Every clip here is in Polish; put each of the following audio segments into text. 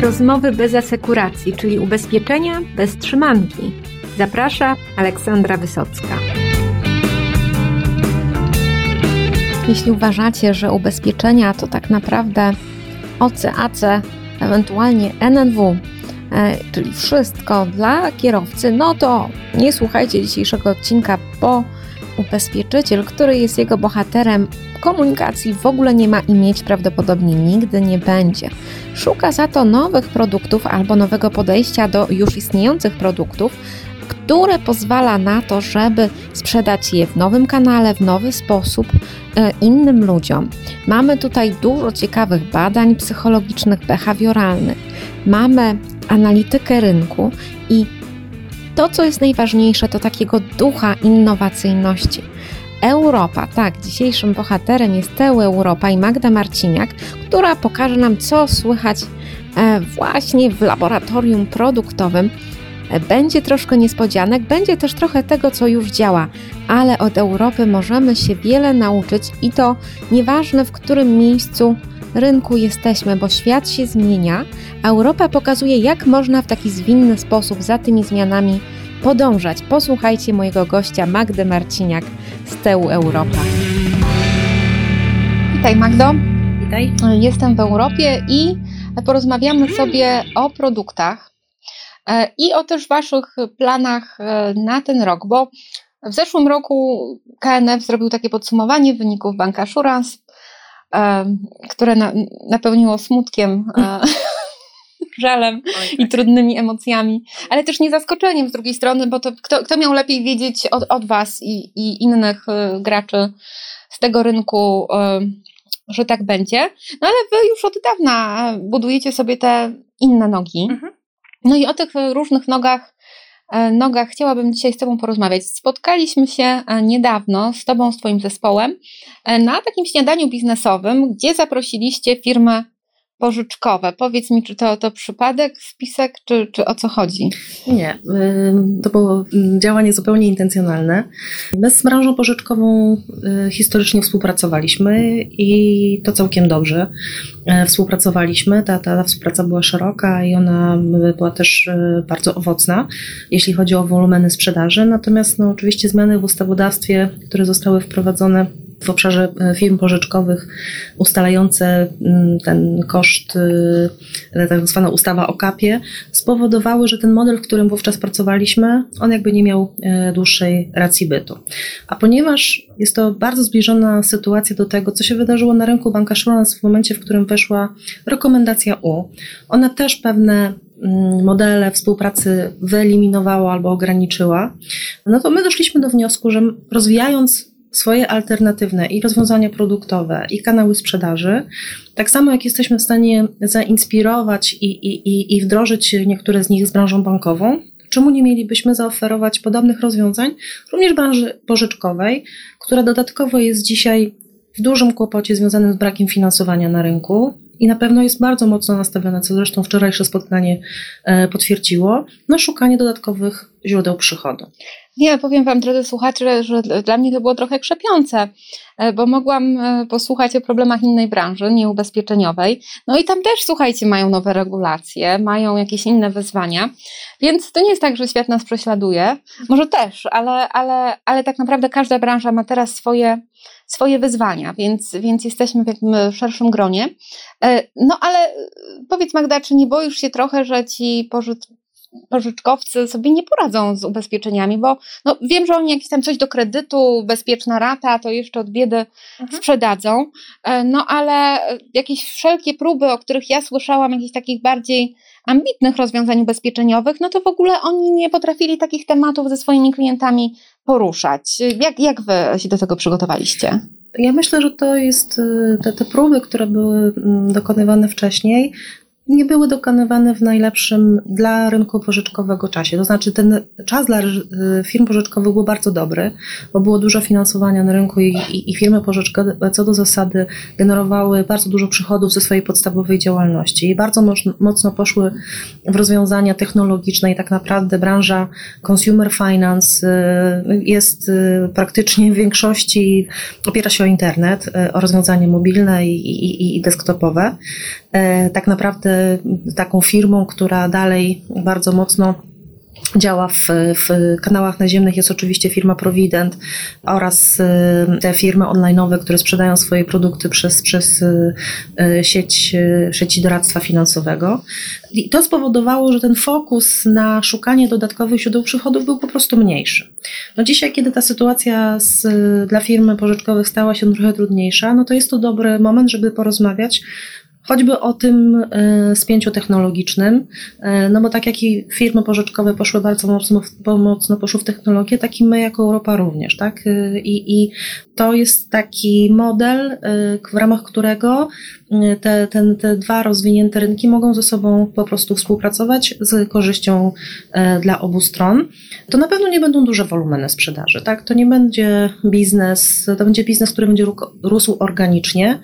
Rozmowy bez asekuracji, czyli ubezpieczenia bez trzymanki. Zaprasza Aleksandra Wysocka. Jeśli uważacie, że ubezpieczenia to tak naprawdę OC, AC, ewentualnie NNW, e, czyli wszystko dla kierowcy, no to nie słuchajcie dzisiejszego odcinka, bo ubezpieczyciel, który jest jego bohaterem, komunikacji w ogóle nie ma i mieć prawdopodobnie nigdy nie będzie. Szuka za to nowych produktów albo nowego podejścia do już istniejących produktów, które pozwala na to, żeby sprzedać je w nowym kanale, w nowy sposób e, innym ludziom. Mamy tutaj dużo ciekawych badań psychologicznych, behawioralnych. Mamy analitykę rynku i to, co jest najważniejsze, to takiego ducha innowacyjności. Europa, tak, dzisiejszym bohaterem jest Teu Europa i Magda Marciniak, która pokaże nam, co słychać e, właśnie w laboratorium produktowym. E, będzie troszkę niespodzianek, będzie też trochę tego, co już działa, ale od Europy możemy się wiele nauczyć i to nieważne w którym miejscu rynku jesteśmy, bo świat się zmienia, a Europa pokazuje, jak można w taki zwinny sposób za tymi zmianami podążać. Posłuchajcie mojego gościa Magdy Marciniak z TEU Europa. Witaj Magdo. Witaj. Jestem w Europie i porozmawiamy sobie o produktach e, i o też Waszych planach e, na ten rok, bo w zeszłym roku KNF zrobił takie podsumowanie wyników Bank Assurance, e, które napełniło smutkiem żalem Oj, tak. i trudnymi emocjami, ale też nie zaskoczeniem z drugiej strony, bo to kto, kto miał lepiej wiedzieć od, od Was i, i innych y, graczy z tego rynku, y, że tak będzie. No ale Wy już od dawna budujecie sobie te inne nogi. Mhm. No i o tych różnych nogach y, nogach chciałabym dzisiaj z Tobą porozmawiać. Spotkaliśmy się niedawno z Tobą, z Twoim zespołem na takim śniadaniu biznesowym, gdzie zaprosiliście firmę pożyczkowe. Powiedz mi, czy to, to przypadek, spisek, czy, czy o co chodzi? Nie, to było działanie zupełnie intencjonalne. My z branżą pożyczkową y, historycznie współpracowaliśmy i to całkiem dobrze. E, współpracowaliśmy, ta, ta współpraca była szeroka i ona była też y, bardzo owocna, jeśli chodzi o wolumeny sprzedaży. Natomiast no, oczywiście zmiany w ustawodawstwie, które zostały wprowadzone w obszarze e, firm pożyczkowych ustalające mm, ten koszt, e, tak zwana ustawa o kapie, spowodowały, że ten model, w którym wówczas pracowaliśmy, on jakby nie miał e, dłuższej racji bytu. A ponieważ jest to bardzo zbliżona sytuacja do tego, co się wydarzyło na rynku bankassurance w momencie, w którym weszła rekomendacja U, ona też pewne mm, modele współpracy wyeliminowała albo ograniczyła, no to my doszliśmy do wniosku, że rozwijając swoje alternatywne i rozwiązania produktowe, i kanały sprzedaży, tak samo jak jesteśmy w stanie zainspirować i, i, i wdrożyć niektóre z nich z branżą bankową, czemu nie mielibyśmy zaoferować podobnych rozwiązań również branży pożyczkowej, która dodatkowo jest dzisiaj w dużym kłopocie związanym z brakiem finansowania na rynku i na pewno jest bardzo mocno nastawione, co zresztą wczorajsze spotkanie e, potwierdziło, na szukanie dodatkowych źródeł przychodu. Nie, powiem Wam, drodzy słuchacze, że dla mnie to było trochę krzepiące, e, bo mogłam e, posłuchać o problemach innej branży, nieubezpieczeniowej. No i tam też, słuchajcie, mają nowe regulacje, mają jakieś inne wyzwania, więc to nie jest tak, że świat nas prześladuje. Może też, ale, ale, ale tak naprawdę każda branża ma teraz swoje, swoje wyzwania, więc, więc jesteśmy w jakimś szerszym gronie. E, no ale powiedz Magda, czy nie boisz się trochę, że ci pożyczkowcy sobie nie poradzą z ubezpieczeniami, bo no, wiem, że oni jakieś tam coś do kredytu, bezpieczna rata, to jeszcze od biedy mhm. sprzedadzą, e, no ale jakieś wszelkie próby, o których ja słyszałam, jakichś takich bardziej ambitnych rozwiązań ubezpieczeniowych, no to w ogóle oni nie potrafili takich tematów ze swoimi klientami poruszać. Jak, jak wy się do tego przygotowaliście? Ja myślę, że to jest e, te, te próby, które były mm, dokonywane wcześniej, nie były dokonywane w najlepszym dla rynku pożyczkowego czasie. To znaczy ten czas dla y, firm pożyczkowych był bardzo dobry, bo było dużo finansowania na rynku i, i, i firmy pożyczkowe co do zasady generowały bardzo dużo przychodów ze swojej podstawowej działalności i bardzo mocno poszły w rozwiązania technologiczne i tak naprawdę branża consumer finance y, jest y, praktycznie w większości opiera się o internet, o rozwiązania mobilne i, i, i desktopowe. Tak naprawdę taką firmą, która dalej bardzo mocno działa w, w kanałach naziemnych jest oczywiście firma Provident oraz y, te firmy online'owe, które sprzedają swoje produkty przez, przez y, sieć, sieci doradztwa finansowego. I to spowodowało, że ten fokus na szukanie dodatkowych źródeł przychodów był po prostu mniejszy. No dzisiaj, kiedy ta sytuacja z, dla firmy pożyczkowych stała się trochę trudniejsza, no to jest to dobry moment, żeby porozmawiać choćby o tym e, spięciu technologicznym, e, no bo tak jak i firmy pożyczkowe poszły bardzo mocno, mocno poszły w technologię, tak i my jako Europa również, tak? E, I, i to jest taki model, w ramach którego te, ten, te dwa rozwinięte rynki mogą ze sobą po prostu współpracować z korzyścią dla obu stron. To na pewno nie będą duże wolumeny sprzedaży, tak? To nie będzie biznes, to będzie biznes, który będzie rósł organicznie,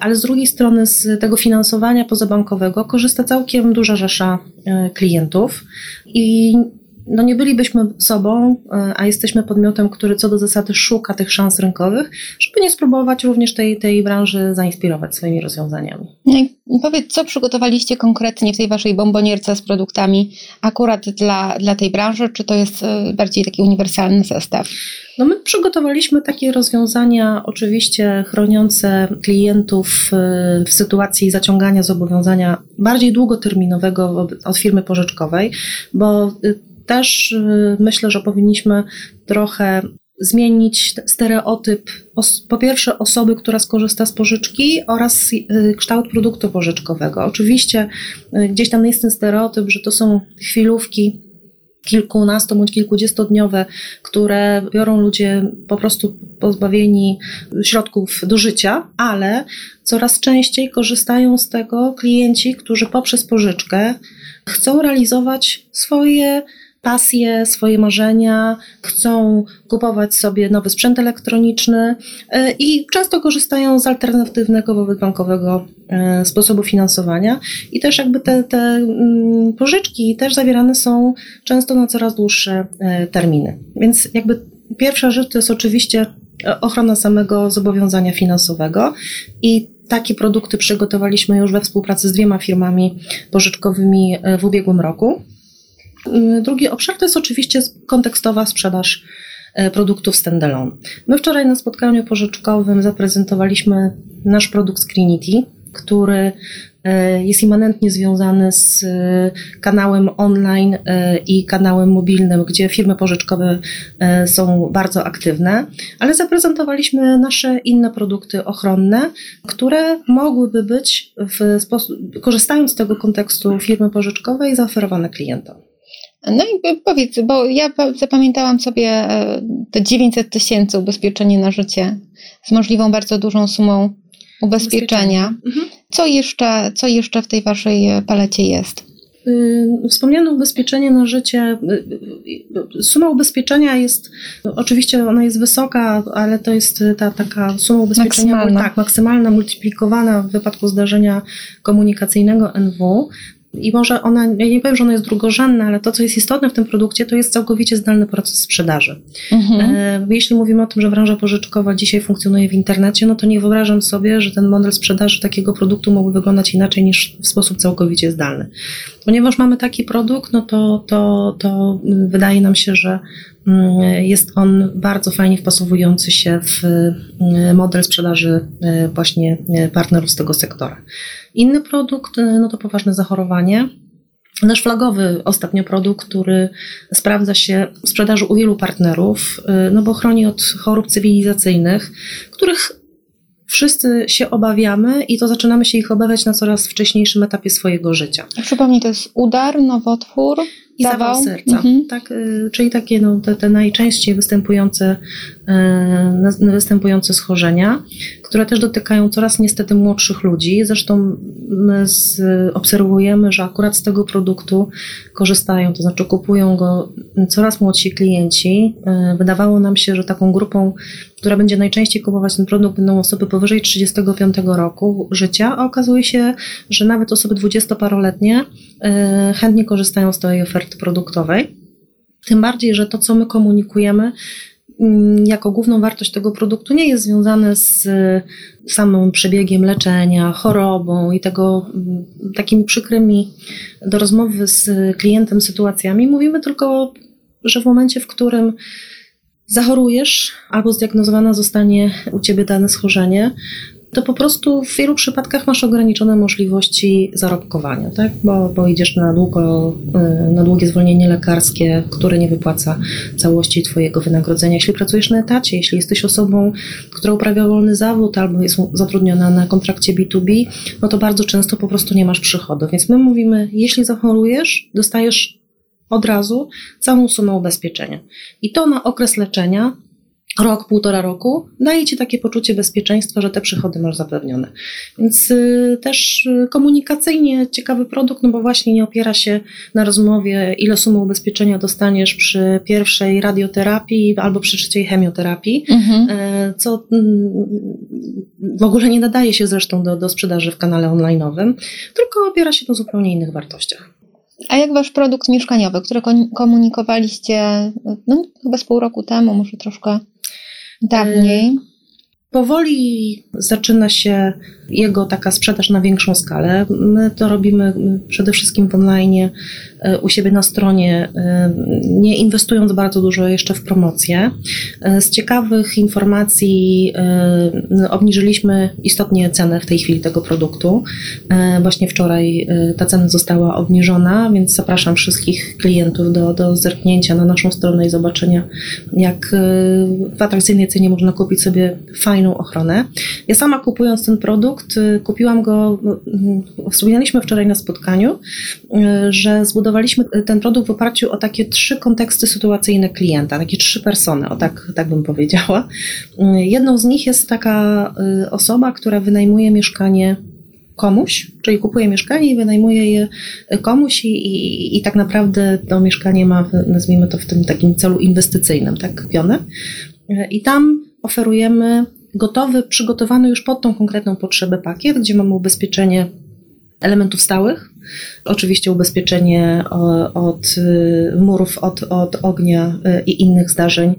ale z drugiej strony z tego finansowania pozabankowego korzysta całkiem duża rzesza e, klientów i no nie bylibyśmy sobą, e, a jesteśmy podmiotem, który co do zasady szuka tych szans rynkowych, żeby nie spróbować również tej, tej branży zainspirować swoimi rozwiązaniami. No i powiedz, co przygotowaliście konkretnie w tej waszej bombonierce z produktami akurat dla, dla tej branży, czy to jest bardziej taki uniwersalny zestaw? No my przygotowaliśmy takie rozwiązania, oczywiście chroniące klientów y, w sytuacji zaciągania zobowiązania bardziej długoterminowego od firmy pożyczkowej, bo też y, myślę, że powinniśmy trochę zmienić stereotyp po pierwsze osoby, która skorzysta z pożyczki oraz kształt produktu pożyczkowego. Oczywiście gdzieś tam jest ten stereotyp, że to są chwilówki kilkunasto bądź kilkudziestodniowe, które biorą ludzie po prostu pozbawieni środków do życia, ale coraz częściej korzystają z tego klienci, którzy poprzez pożyczkę chcą realizować swoje pasje, swoje marzenia, chcą kupować sobie nowy sprzęt elektroniczny e, i często korzystają z alternatywnego wobec bankowego e, sposobu finansowania. I też jakby te, te mm, pożyczki też zawierane są często na coraz dłuższe e, terminy. Więc jakby pierwsza rzecz to jest oczywiście ochrona samego zobowiązania finansowego i takie produkty przygotowaliśmy już we współpracy z dwiema firmami pożyczkowymi w ubiegłym roku. Y, drugi obszar to jest oczywiście kontekstowa sprzedaż e, produktów standalone. My wczoraj na spotkaniu pożyczkowym zaprezentowaliśmy nasz produkt Screenity, który e, jest immanentnie związany z kanałem online i kanałem mobilnym, gdzie firmy pożyczkowe są bardzo aktywne, ale zaprezentowaliśmy nasze inne produkty ochronne, które mogłyby być w sposób, korzystając z tego kontekstu firmy pożyczkowej, zaoferowane klientom. No i powiedz, bo ja zapamiętałam sobie e, te 900 tysięcy ubezpieczenie na życie z możliwą bardzo dużą sumą ubezpieczenia. Mhm. Co, jeszcze, co jeszcze w tej waszej palecie jest? Y, wspomniane ubezpieczenie na życie, y, y, suma ubezpieczenia jest, oczywiście ona jest wysoka, ale to jest ta taka suma ubezpieczenia maksymalna. Tak, maksymalna, multiplikowana w wypadku zdarzenia komunikacyjnego NW. I może ona, ja nie powiem, że ona jest drugorzędna, ale to, co jest istotne w tym produkcie, to jest całkowicie zdalny proces sprzedaży. Mhm. E, jeśli mówimy o tym, że branża pożyczkowa dzisiaj funkcjonuje w internecie, no to nie wyobrażam sobie, że ten model sprzedaży takiego produktu mógłby wyglądać inaczej niż w sposób całkowicie zdalny. Ponieważ mamy taki produkt, no to, to, to wydaje nam się, że mm, jest on bardzo fajnie wpasowujący się w mm, model sprzedaży e, właśnie e, partnerów z tego sektora. Inny produkt, e, no to poważne zachorowanie. Nasz flagowy ostatnio produkt, który sprawdza się w sprzedaży u wielu partnerów, no bo chroni od chorób cywilizacyjnych, których wszyscy się obawiamy i to zaczynamy się ich obawiać na coraz wcześniejszym etapie swojego życia. Przypomnij, to jest udar, nowotwór? I zawał, serca. Mhm. Tak, y, czyli takie no, te, te najczęściej występujące, y, występujące schorzenia, które też dotykają coraz niestety młodszych ludzi. Zresztą my z, obserwujemy, że akurat z tego produktu korzystają, to znaczy kupują go coraz młodsi klienci. Y, wydawało nam się, że taką grupą, która będzie najczęściej kupować ten produkt, będą osoby powyżej 35 roku życia, a okazuje się, że nawet osoby dwudziestoparoletnie chętnie korzystają z tej oferty produktowej. Tym bardziej, że to, co my komunikujemy, mm, jako główną wartość tego produktu nie jest związane z samym przebiegiem leczenia, chorobą i tego mm, takimi przykrymi do rozmowy z klientem sytuacjami. Mówimy tylko, że w momencie, w którym zachorujesz albo zdiagnozowana zostanie u ciebie dane schorzenie, to po prostu w wielu przypadkach masz ograniczone możliwości zarobkowania, tak? bo, bo idziesz na, długo, y, na długie zwolnienie lekarskie, które nie wypłaca całości Twojego wynagrodzenia. Jeśli pracujesz na etacie, jeśli jesteś osobą, która uprawia wolny zawód albo jest zatrudniona na kontrakcie B2B, no to bardzo często po prostu nie masz przychodów. Więc my mówimy, jeśli zachorujesz, dostajesz od razu całą sumę ubezpieczenia. I to na okres leczenia rok, półtora roku, daje Ci takie poczucie bezpieczeństwa, że te przychody masz zapewnione. Więc y, też y, komunikacyjnie ciekawy produkt, no bo właśnie nie opiera się na rozmowie, ile sumy ubezpieczenia dostaniesz przy pierwszej radioterapii albo przy trzeciej chemioterapii, mhm. y, co mm, w ogóle nie nadaje się zresztą do, do sprzedaży w kanale online'owym, tylko opiera się na zupełnie innych wartościach. A jak wasz produkt mieszkaniowy, który komunikowaliście no, chyba z pół roku temu, może troszkę dawniej? Powoli zaczyna się jego taka sprzedaż na większą skalę. My to robimy przede wszystkim w online, e, u siebie na stronie, e, nie inwestując bardzo dużo jeszcze w promocję. E, z ciekawych informacji obniżyliśmy istotnie cenę w tej chwili tego produktu. Właśnie wczoraj ta cena została obniżona, więc zapraszam wszystkich klientów do, do zerknięcia na naszą stronę i zobaczenia, jak w atrakcyjnej cenie można kupić sobie fajną ochronę. Ja sama kupując ten produkt, y, kupiłam go, y, wspominaliśmy wczoraj na spotkaniu, y, że zbudowaliśmy ten produkt w oparciu o takie trzy konteksty sytuacyjne klienta, takie trzy persony, o tak, tak bym powiedziała. Jedną z nich jest taka osoba, która wynajmuje mieszkanie komuś, czyli kupuje mieszkanie i wynajmuje je komuś i, i, i tak naprawdę to mieszkanie ma, nazwijmy to w tym takim celu inwestycyjnym, tak kupione. I tam oferujemy gotowy, przygotowany już pod tą konkretną potrzebę pakiet, gdzie mamy ubezpieczenie elementów stałych, oczywiście ubezpieczenie od y, murów, od, od ognia y, i innych zdarzeń,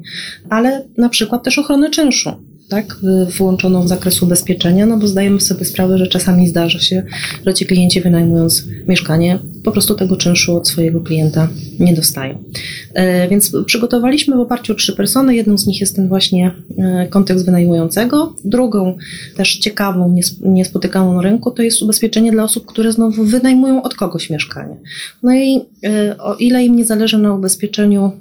ale na przykład też ochronę czynszu tak, włączoną w zakres ubezpieczenia, no bo zdajemy sobie sprawę, że czasami zdarza się, że ci klienci wynajmując mieszkanie po prostu tego czynszu od swojego klienta nie dostają. E, więc przygotowaliśmy w oparciu o trzy persony. Jedną z nich jest ten właśnie e, kontekst wynajmującego. Drugą, też ciekawą, niespotykaną na rynku, to jest ubezpieczenie dla osób, które znowu wynajmują od kogoś mieszkanie. No i e, o ile im nie zależy na ubezpieczeniu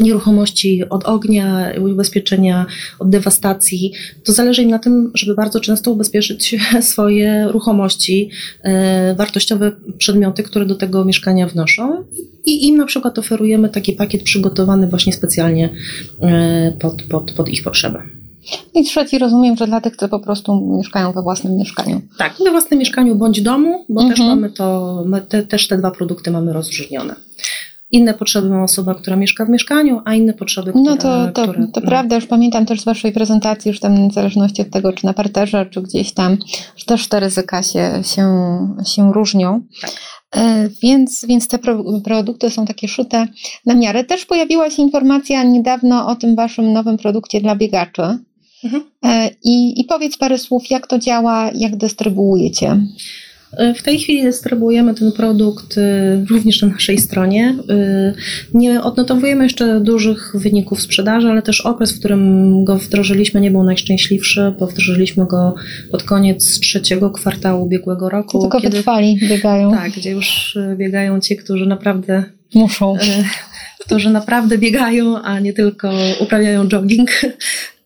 nieruchomości od ognia, ubezpieczenia od dewastacji, to zależy im na tym, żeby bardzo często ubezpieczyć swoje ruchomości, e, wartościowe przedmioty, które do tego mieszkania wnoszą. I im na przykład oferujemy taki pakiet przygotowany właśnie specjalnie e, pod, pod, pod ich potrzeby. I trzeci rozumiem, że dla tych, którzy po prostu mieszkają we własnym mieszkaniu. Tak, we własnym mieszkaniu bądź domu, bo mhm. też mamy to, te, też te dwa produkty mamy rozróżnione. Inne potrzeby ma osoba, która mieszka w mieszkaniu, a inne potrzeby, które... No to, to, które, to no. prawda, już pamiętam też z Waszej prezentacji, że tam w zależności od tego, czy na parterze, czy gdzieś tam, że też te ryzyka się, się, się różnią. Tak. E, więc, więc te produkty są takie szyte na miarę. Też pojawiła się informacja niedawno o tym Waszym nowym produkcie dla biegaczy. Mhm. E, I, I powiedz parę słów, jak to działa, jak dystrybuujecie. E, w tej chwili dystrybuujemy ten produkt e, również na naszej stronie. E, nie odnotowujemy jeszcze dużych wyników sprzedaży, ale też okres, w którym go wdrożyliśmy, nie był najszczęśliwszy, bo wdrożyliśmy go pod koniec trzeciego kwartału ubiegłego roku. Tylko kiedy, wytrwali biegają. Tak, gdzie już biegają ci, którzy naprawdę muszą którzy naprawdę biegają, a nie tylko uprawiają jogging.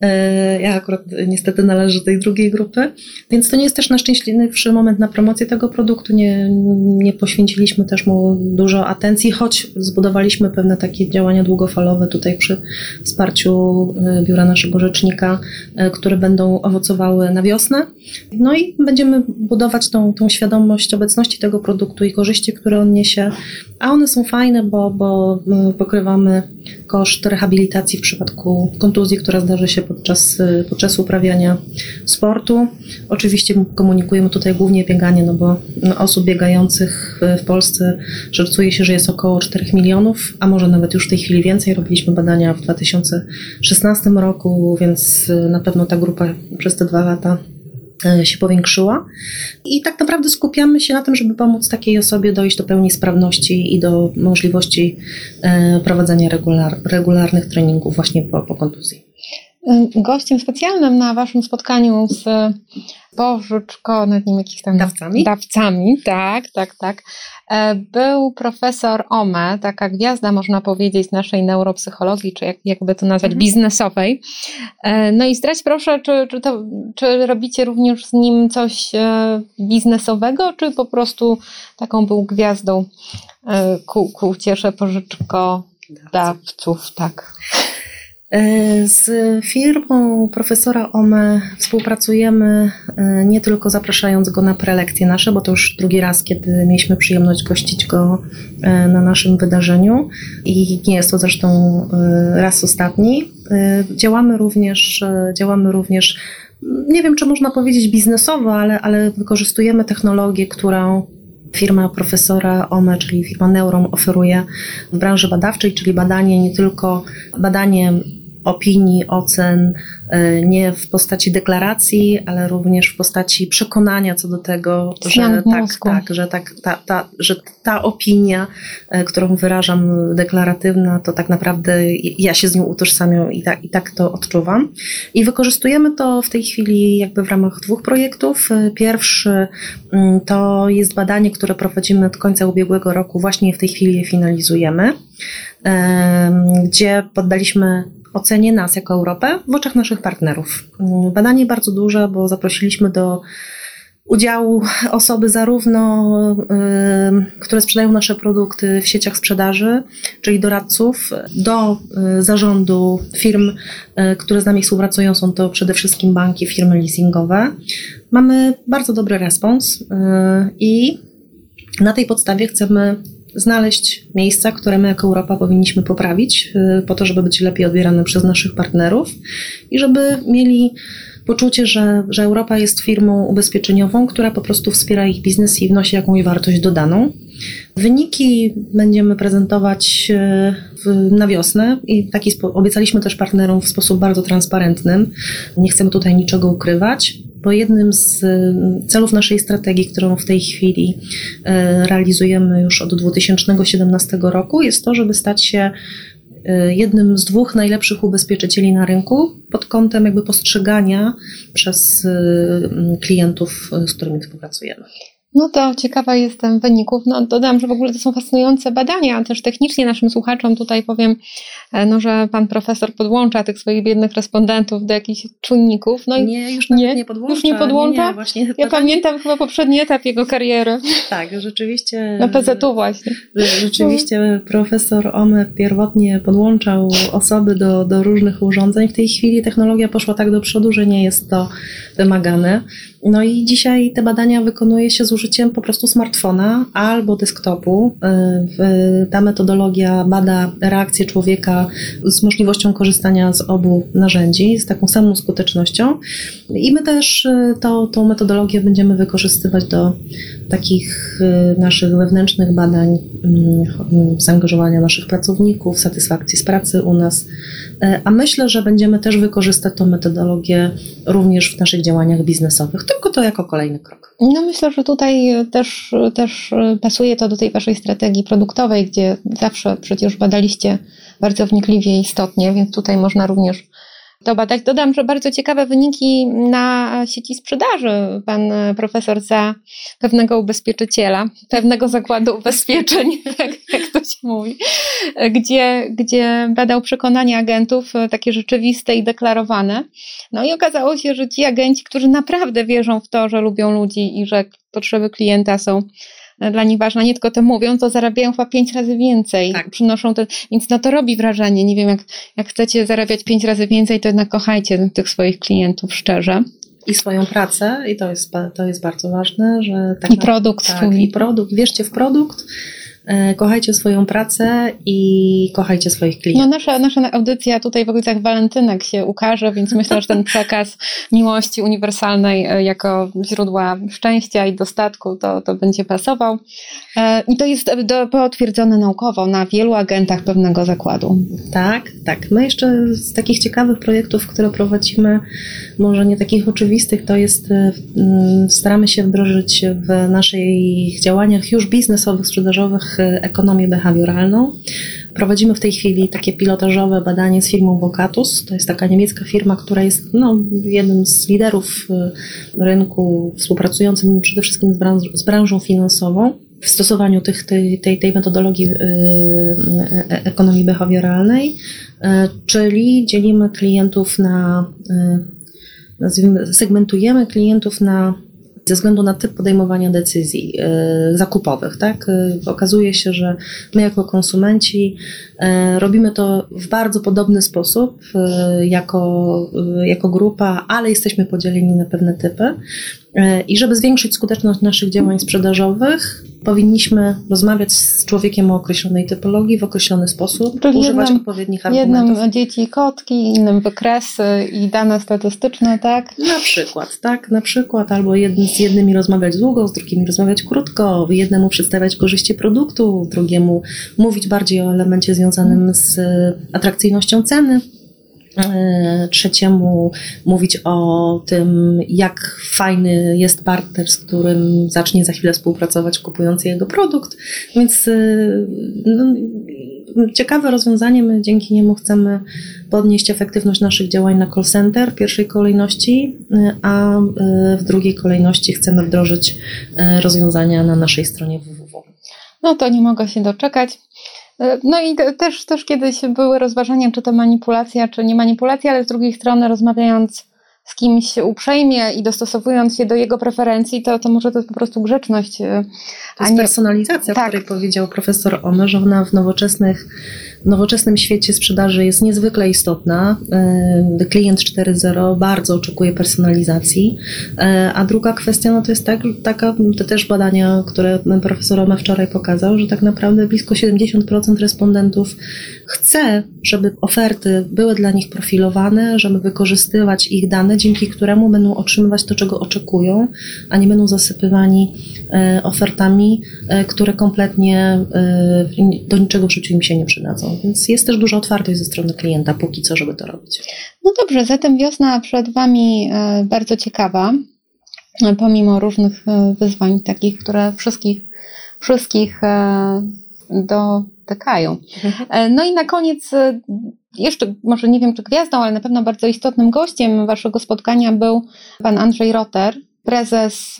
E, ja akurat niestety należę do tej drugiej grupy, więc to nie jest też na szczęśliwszy moment na promocję tego produktu. Nie, nie poświęciliśmy też mu dużo atencji, choć zbudowaliśmy pewne takie działania długofalowe tutaj przy wsparciu e, biura naszego rzecznika, e, które będą owocowały na wiosnę. No i będziemy budować tą, tą świadomość obecności tego produktu i korzyści, które on niesie, a one są fajne, bo, bo pokrywamy koszt rehabilitacji w przypadku kontuzji, która zdarzy się podczas, podczas uprawiania sportu. Oczywiście komunikujemy tutaj głównie bieganie, no bo osób biegających w Polsce szacuje się, że jest około 4 milionów, a może nawet już w tej chwili więcej. Robiliśmy badania w 2016 roku, więc na pewno ta grupa przez te dwa lata się powiększyła. I tak naprawdę skupiamy się na tym, żeby pomóc takiej osobie dojść do pełni sprawności i do możliwości prowadzenia regular, regularnych treningów właśnie po, po kontuzji. Gościem specjalnym na Waszym spotkaniu z pożyczko, nad nim jakichś tam dawcami. dawcami, tak, tak, tak. E, był profesor Ome, taka gwiazda, można powiedzieć, naszej neuropsychologii, czy jak, jakby to nazwać, mhm. biznesowej. E, no i zdradź proszę, czy, czy, to, czy robicie również z nim coś e, biznesowego, czy po prostu taką był gwiazdą ku, ku ciesze pożyczko dawców, tak. E, z firmą profesora Ome współpracujemy e, nie tylko zapraszając go na prelekcje nasze, bo to już drugi raz, kiedy mieliśmy przyjemność gościć go e, na naszym wydarzeniu i nie jest to zresztą raz ostatni. Działamy również, działamy również nie wiem, czy można powiedzieć biznesowo, ale, ale wykorzystujemy technologię, którą firma profesora OME, czyli firma Neuron, oferuje w branży badawczej, czyli badanie nie tylko badanie opinii, ocen, e, nie w postaci deklaracji, ale również w postaci przekonania co do tego, że tak, tak, że tak, ta, ta, że ta opinia, e, którą wyrażam deklaratywna, to tak naprawdę ja się z nią utożsamiam i tak, i tak to odczuwam. I wykorzystujemy to w tej chwili jakby w ramach dwóch projektów. E, pierwszy mm, to jest badanie, które prowadzimy od końca ubiegłego roku, właśnie w tej chwili je finalizujemy, gdzie poddaliśmy ocenie nas jako Europę w oczach naszych partnerów. Badanie bardzo duże, bo zaprosiliśmy do udziału osoby zarówno, y, które sprzedają nasze produkty w sieciach sprzedaży, czyli doradców, do y, zarządu firm, y, które z nami współpracują. Są to przede wszystkim banki, firmy leasingowe. Mamy bardzo dobry respons i na tej podstawie chcemy znaleźć miejsca, które my jako Europa powinniśmy poprawić, y, po to, żeby być lepiej odbierane przez naszych partnerów i żeby mieli poczucie, że, że Europa jest firmą ubezpieczeniową, która po prostu wspiera ich biznes i wnosi jakąś wartość dodaną. Wyniki będziemy prezentować y, na wiosnę i taki obiecaliśmy też partnerom w sposób bardzo transparentnym. Nie chcemy tutaj niczego ukrywać bo jednym z y, celów naszej strategii, którą w tej chwili y, realizujemy już od 2017 roku, jest to, żeby stać się y, jednym z dwóch najlepszych ubezpieczycieli na rynku pod kątem jakby postrzegania przez klientów, z którymi współpracujemy. No to ciekawa jestem wyników. No dodam, że w ogóle to są fascynujące badania, też technicznie naszym słuchaczom tutaj powiem, e, no, że pan profesor podłącza tych swoich biednych respondentów do jakichś czynników. No nie, już nie, nie podłącza. Już nie podłącza? Nie, nie, właśnie ja pamiętam chyba poprzedni etap jego kariery. Tak, rzeczywiście. Na PZU właśnie. Rzeczywiście profesor Ome pierwotnie podłączał osoby do, do różnych urządzeń. W tej chwili technologia poszła tak do przodu, że nie jest to wymagane. No i dzisiaj te badania wykonuje się z użyciem po prostu smartfona albo desktopu. Y, ta metodologia bada reakcję człowieka z możliwością korzystania z obu narzędzi, z taką samą skutecznością. I my też y, to, tą metodologię będziemy wykorzystywać do takich y, naszych wewnętrznych badań, zaangażowania naszych pracowników, satysfakcji z pracy u nas. A myślę, że będziemy też wykorzystać tą metodologię również w naszych działaniach biznesowych tylko to jako kolejny krok. No myślę, że tutaj też, też pasuje to do tej waszej strategii produktowej, gdzie zawsze przecież badaliście bardzo wnikliwie i istotnie, więc tutaj można również to badać. Dodam, że bardzo ciekawe wyniki na sieci sprzedaży pan profesor za pewnego ubezpieczyciela, pewnego zakładu ubezpieczeń, jak, to się mówi, gdzie, gdzie badał przekonania agentów, takie rzeczywiste i deklarowane. No i okazało się, że ci agenci, którzy naprawdę wierzą w to, że lubią ludzi i że potrzeby klienta są dla nich ważna, nie tylko to mówią, to zarabiają chyba pięć razy więcej. Tak. Przynoszą to, więc no to robi wrażenie. Nie wiem, jak, jak chcecie zarabiać pięć razy więcej, to jednak kochajcie tych swoich klientów szczerze. I swoją pracę, i to jest, to jest bardzo ważne, że tak I produkt tak, swój. I produkt, wierzcie w produkt, kochajcie swoją pracę i kochajcie swoich klientów. No nasza, nasza audycja tutaj w okolicach walentynek się ukaże, więc myślę, że ten przekaz miłości uniwersalnej e, jako źródła szczęścia i dostatku to, to będzie pasował. E, I to jest do, potwierdzone naukowo na wielu agentach pewnego zakładu. Tak, tak. My jeszcze z takich ciekawych projektów, które prowadzimy, może nie takich oczywistych, to jest staramy się wdrożyć w naszych działaniach już biznesowych, sprzedażowych ekonomię behawioralną. Prowadzimy w tej chwili takie pilotażowe badanie z firmą Vocatus. To jest taka niemiecka firma, która jest no, jednym z liderów y, rynku, współpracującym przede wszystkim z, branż, z branżą finansową w stosowaniu tych, tej, tej, tej metodologii y, y, ekonomii behawioralnej, czyli dzielimy klientów na, nazwijmy, segmentujemy klientów na ze względu na typ podejmowania decyzji e, zakupowych. Tak? E, okazuje się, że my jako konsumenci e, robimy to w bardzo podobny sposób jako, jako grupa, ale jesteśmy podzieleni na pewne typy. I żeby zwiększyć skuteczność naszych działań sprzedażowych, powinniśmy rozmawiać z człowiekiem o określonej typologii w określony sposób, Czyli używać jednym, odpowiednich argumentów. Jednym dzieci i kotki, innym wykresy i dane statystyczne, tak? Na przykład, tak, na przykład, albo jednym, z jednymi rozmawiać długo, z drugimi rozmawiać krótko, jednemu przedstawiać korzyści produktu, drugiemu mówić bardziej o elemencie związanym z atrakcyjnością ceny. E, trzeciemu mówić o tym, jak fajny jest partner, z którym zacznie za chwilę współpracować, kupując jego produkt. Więc e, no, ciekawe rozwiązanie. My dzięki niemu chcemy podnieść efektywność naszych działań na call center w pierwszej kolejności, e, a w drugiej kolejności chcemy wdrożyć rozwiązania na naszej stronie www. No to nie mogę się doczekać. E, no i też, też kiedyś były rozważania, czy to manipulacja, czy nie manipulacja, ale z drugiej strony rozmawiając z kimś uprzejmie i dostosowując się do jego preferencji, to, to może to jest po prostu grzeczność. E, to jest nie... personalizacja, tak. o której powiedział profesor Omer, że ona w nowoczesnych nowoczesnym świecie sprzedaży jest niezwykle istotna. E, klient 4.0 bardzo oczekuje personalizacji. E, a druga kwestia no to jest tak, taka, te też badania, które profesor Ome wczoraj pokazał, że tak naprawdę blisko 70% respondentów chce, żeby oferty były dla nich profilowane, żeby wykorzystywać ich dane, dzięki któremu będą otrzymywać to, czego oczekują, a nie będą zasypywani e, ofertami, które kompletnie do niczego w życiu im się nie przydadzą. Więc jest też duża otwartość ze strony klienta, póki co, żeby to robić. No dobrze, zatem wiosna przed Wami e, bardzo ciekawa, e, pomimo różnych e, wyzwań takich, które wszystkich, wszystkich dotykają. Mhm. No i na koniec jeszcze, może nie wiem czy gwiazdą, ale na pewno bardzo istotnym gościem Waszego spotkania był Pan Andrzej Roter, prezes,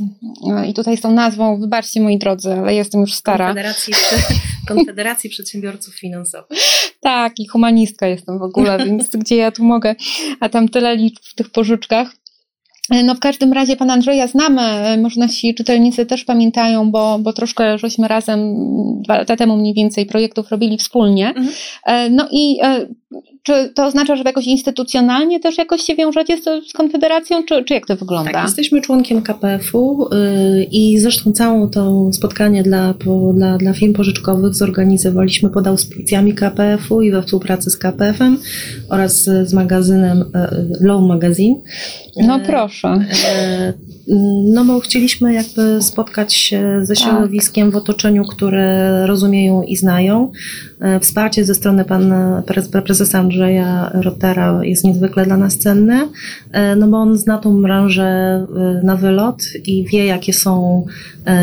i tutaj z tą nazwą, wybaczcie moi drodzy, ale jestem już stara. Konfederacji, Konfederacji Przedsiębiorców Finansowych. Tak, i humanistka jestem w ogóle, więc gdzie ja tu mogę, a tam tyle liczb w tych pożyczkach. No w każdym razie pana Andrzeja znamy, może nasi czytelnicy też pamiętają, bo, bo troszkę żeśmy razem dwa lata temu mniej więcej projektów robili wspólnie. Mhm. E, no i e, czy to oznacza, że jakoś instytucjonalnie też jakoś się wiążecie z, z Konfederacją, czy, czy jak to wygląda? Tak, jesteśmy członkiem KPF-u yy, i zresztą całą to spotkanie dla, po, dla, dla firm pożyczkowych zorganizowaliśmy pod auspicjami KPF-u i we współpracy z KPF-em oraz z magazynem yy, Low Magazine. No proszę. No bo chcieliśmy jakby spotkać się ze tak. środowiskiem w otoczeniu, które rozumieją i znają. E, wsparcie ze strony pana prezesa Andrzeja Rotera jest niezwykle dla nas cenne, e, no bo on zna tą branżę e, na wylot i wie, jakie są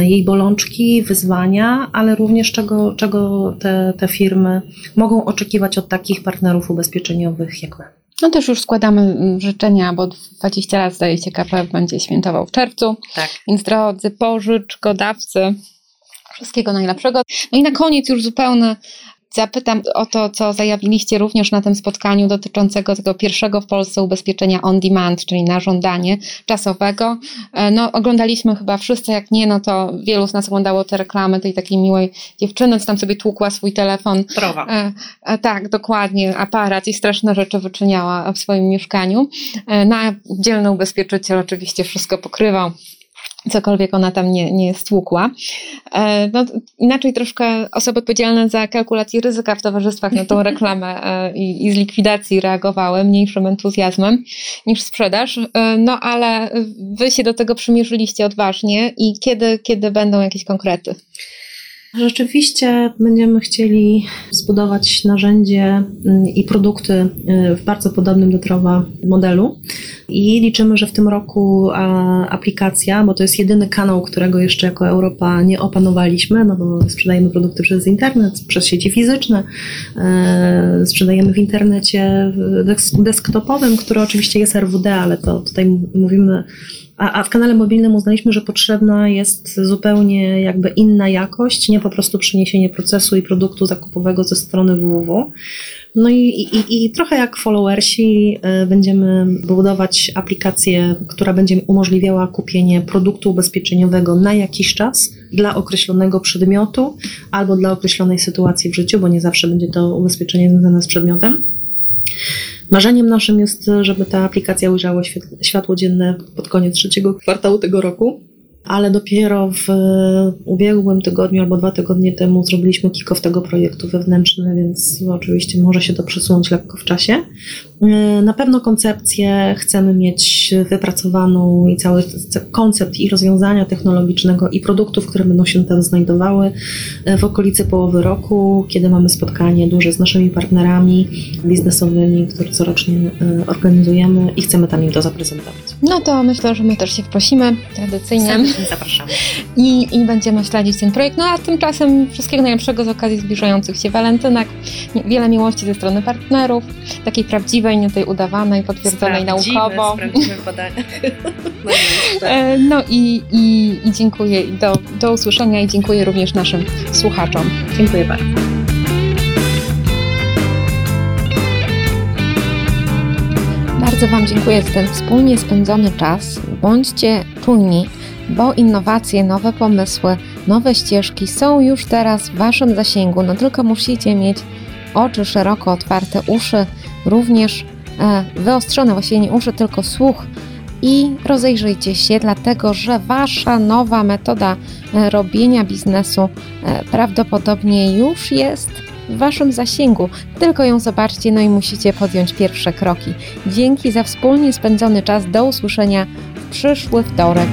jej bolączki, wyzwania, ale również czego, czego te, te firmy mogą oczekiwać od takich partnerów ubezpieczeniowych jak my. No też już składamy mm, życzenia, bo 20 lat zdaje się KPF będzie świętował w czerwcu. Tak. Więc drodzy pożyczkodawcy, wszystkiego najlepszego. No i na koniec już zupełne Zapytam o to, co zajawiliście również na tym spotkaniu dotyczącego tego pierwszego w Polsce ubezpieczenia on demand, czyli na żądanie czasowego. E, no, oglądaliśmy chyba wszyscy, jak nie, no to wielu z nas oglądało te reklamy tej takiej miłej dziewczyny, co tam sobie tłukła swój telefon. Prowa. E, e, tak, dokładnie, aparat i straszne rzeczy wyczyniała w swoim mieszkaniu. E, no, a dzielny ubezpieczyciel oczywiście wszystko pokrywał cokolwiek ona tam nie, nie stłukła. E, no, inaczej troszkę osoby odpowiedzialne za kalkulację ryzyka w towarzystwach na tą reklamę e, i, i z likwidacji reagowały mniejszym entuzjazmem niż sprzedaż, e, no ale wy się do tego przymierzyliście odważnie i kiedy, kiedy będą jakieś konkrety? Rzeczywiście będziemy chcieli zbudować narzędzie mm, i produkty y, w bardzo podobnym do Trowa modelu. I liczymy, że w tym roku aplikacja, bo to jest jedyny kanał, którego jeszcze jako Europa nie opanowaliśmy, no bo sprzedajemy produkty przez internet, przez sieci fizyczne, y, sprzedajemy w internecie desktopowym, który oczywiście jest RWD, ale to tutaj mówimy a, a w kanale mobilnym uznaliśmy, że potrzebna jest zupełnie jakby inna jakość, nie po prostu przeniesienie procesu i produktu zakupowego ze strony www. No i, i, i trochę jak followersi y, będziemy budować aplikację, która będzie umożliwiała kupienie produktu ubezpieczeniowego na jakiś czas dla określonego przedmiotu albo dla określonej sytuacji w życiu, bo nie zawsze będzie to ubezpieczenie związane z przedmiotem. Marzeniem naszym jest, żeby ta aplikacja ujrzała światło dzienne pod koniec trzeciego kwartału tego roku ale dopiero w ubiegłym tygodniu albo dwa tygodnie temu zrobiliśmy kick-off tego projektu wewnętrzny, więc oczywiście może się to przesunąć lekko w czasie. E, na pewno koncepcję chcemy mieć wypracowaną i cały koncept i rozwiązania technologicznego i produktów, które będą się tam znajdowały e, w okolicy połowy roku, kiedy mamy spotkanie duże z naszymi partnerami biznesowymi, które corocznie e, organizujemy i chcemy tam im to zaprezentować. No to myślę, że my też się wprosimy tradycyjnie. Zapraszamy. I, I będziemy śledzić ten projekt. No a tymczasem wszystkiego najlepszego z okazji zbliżających się walentynek. Wiele miłości ze strony partnerów, takiej prawdziwej, nie tej udawanej, potwierdzonej sprawdzimy, naukowo. Sprawdzimy badania. No, e, no i, i, i dziękuję do, do usłyszenia i dziękuję również naszym słuchaczom. Dziękuję bardzo. Bardzo Wam dziękuję za ten wspólnie spędzony czas. Bądźcie czujni bo innowacje, nowe pomysły, nowe ścieżki są już teraz w Waszym zasięgu. No tylko musicie mieć oczy szeroko otwarte, uszy również e, wyostrzone, właściwie nie uszy, tylko słuch i rozejrzyjcie się, dlatego że Wasza nowa metoda e, robienia biznesu e, prawdopodobnie już jest w Waszym zasięgu. Tylko ją zobaczcie, no i musicie podjąć pierwsze kroki. Dzięki za wspólnie spędzony czas. Do usłyszenia w przyszły wtorek.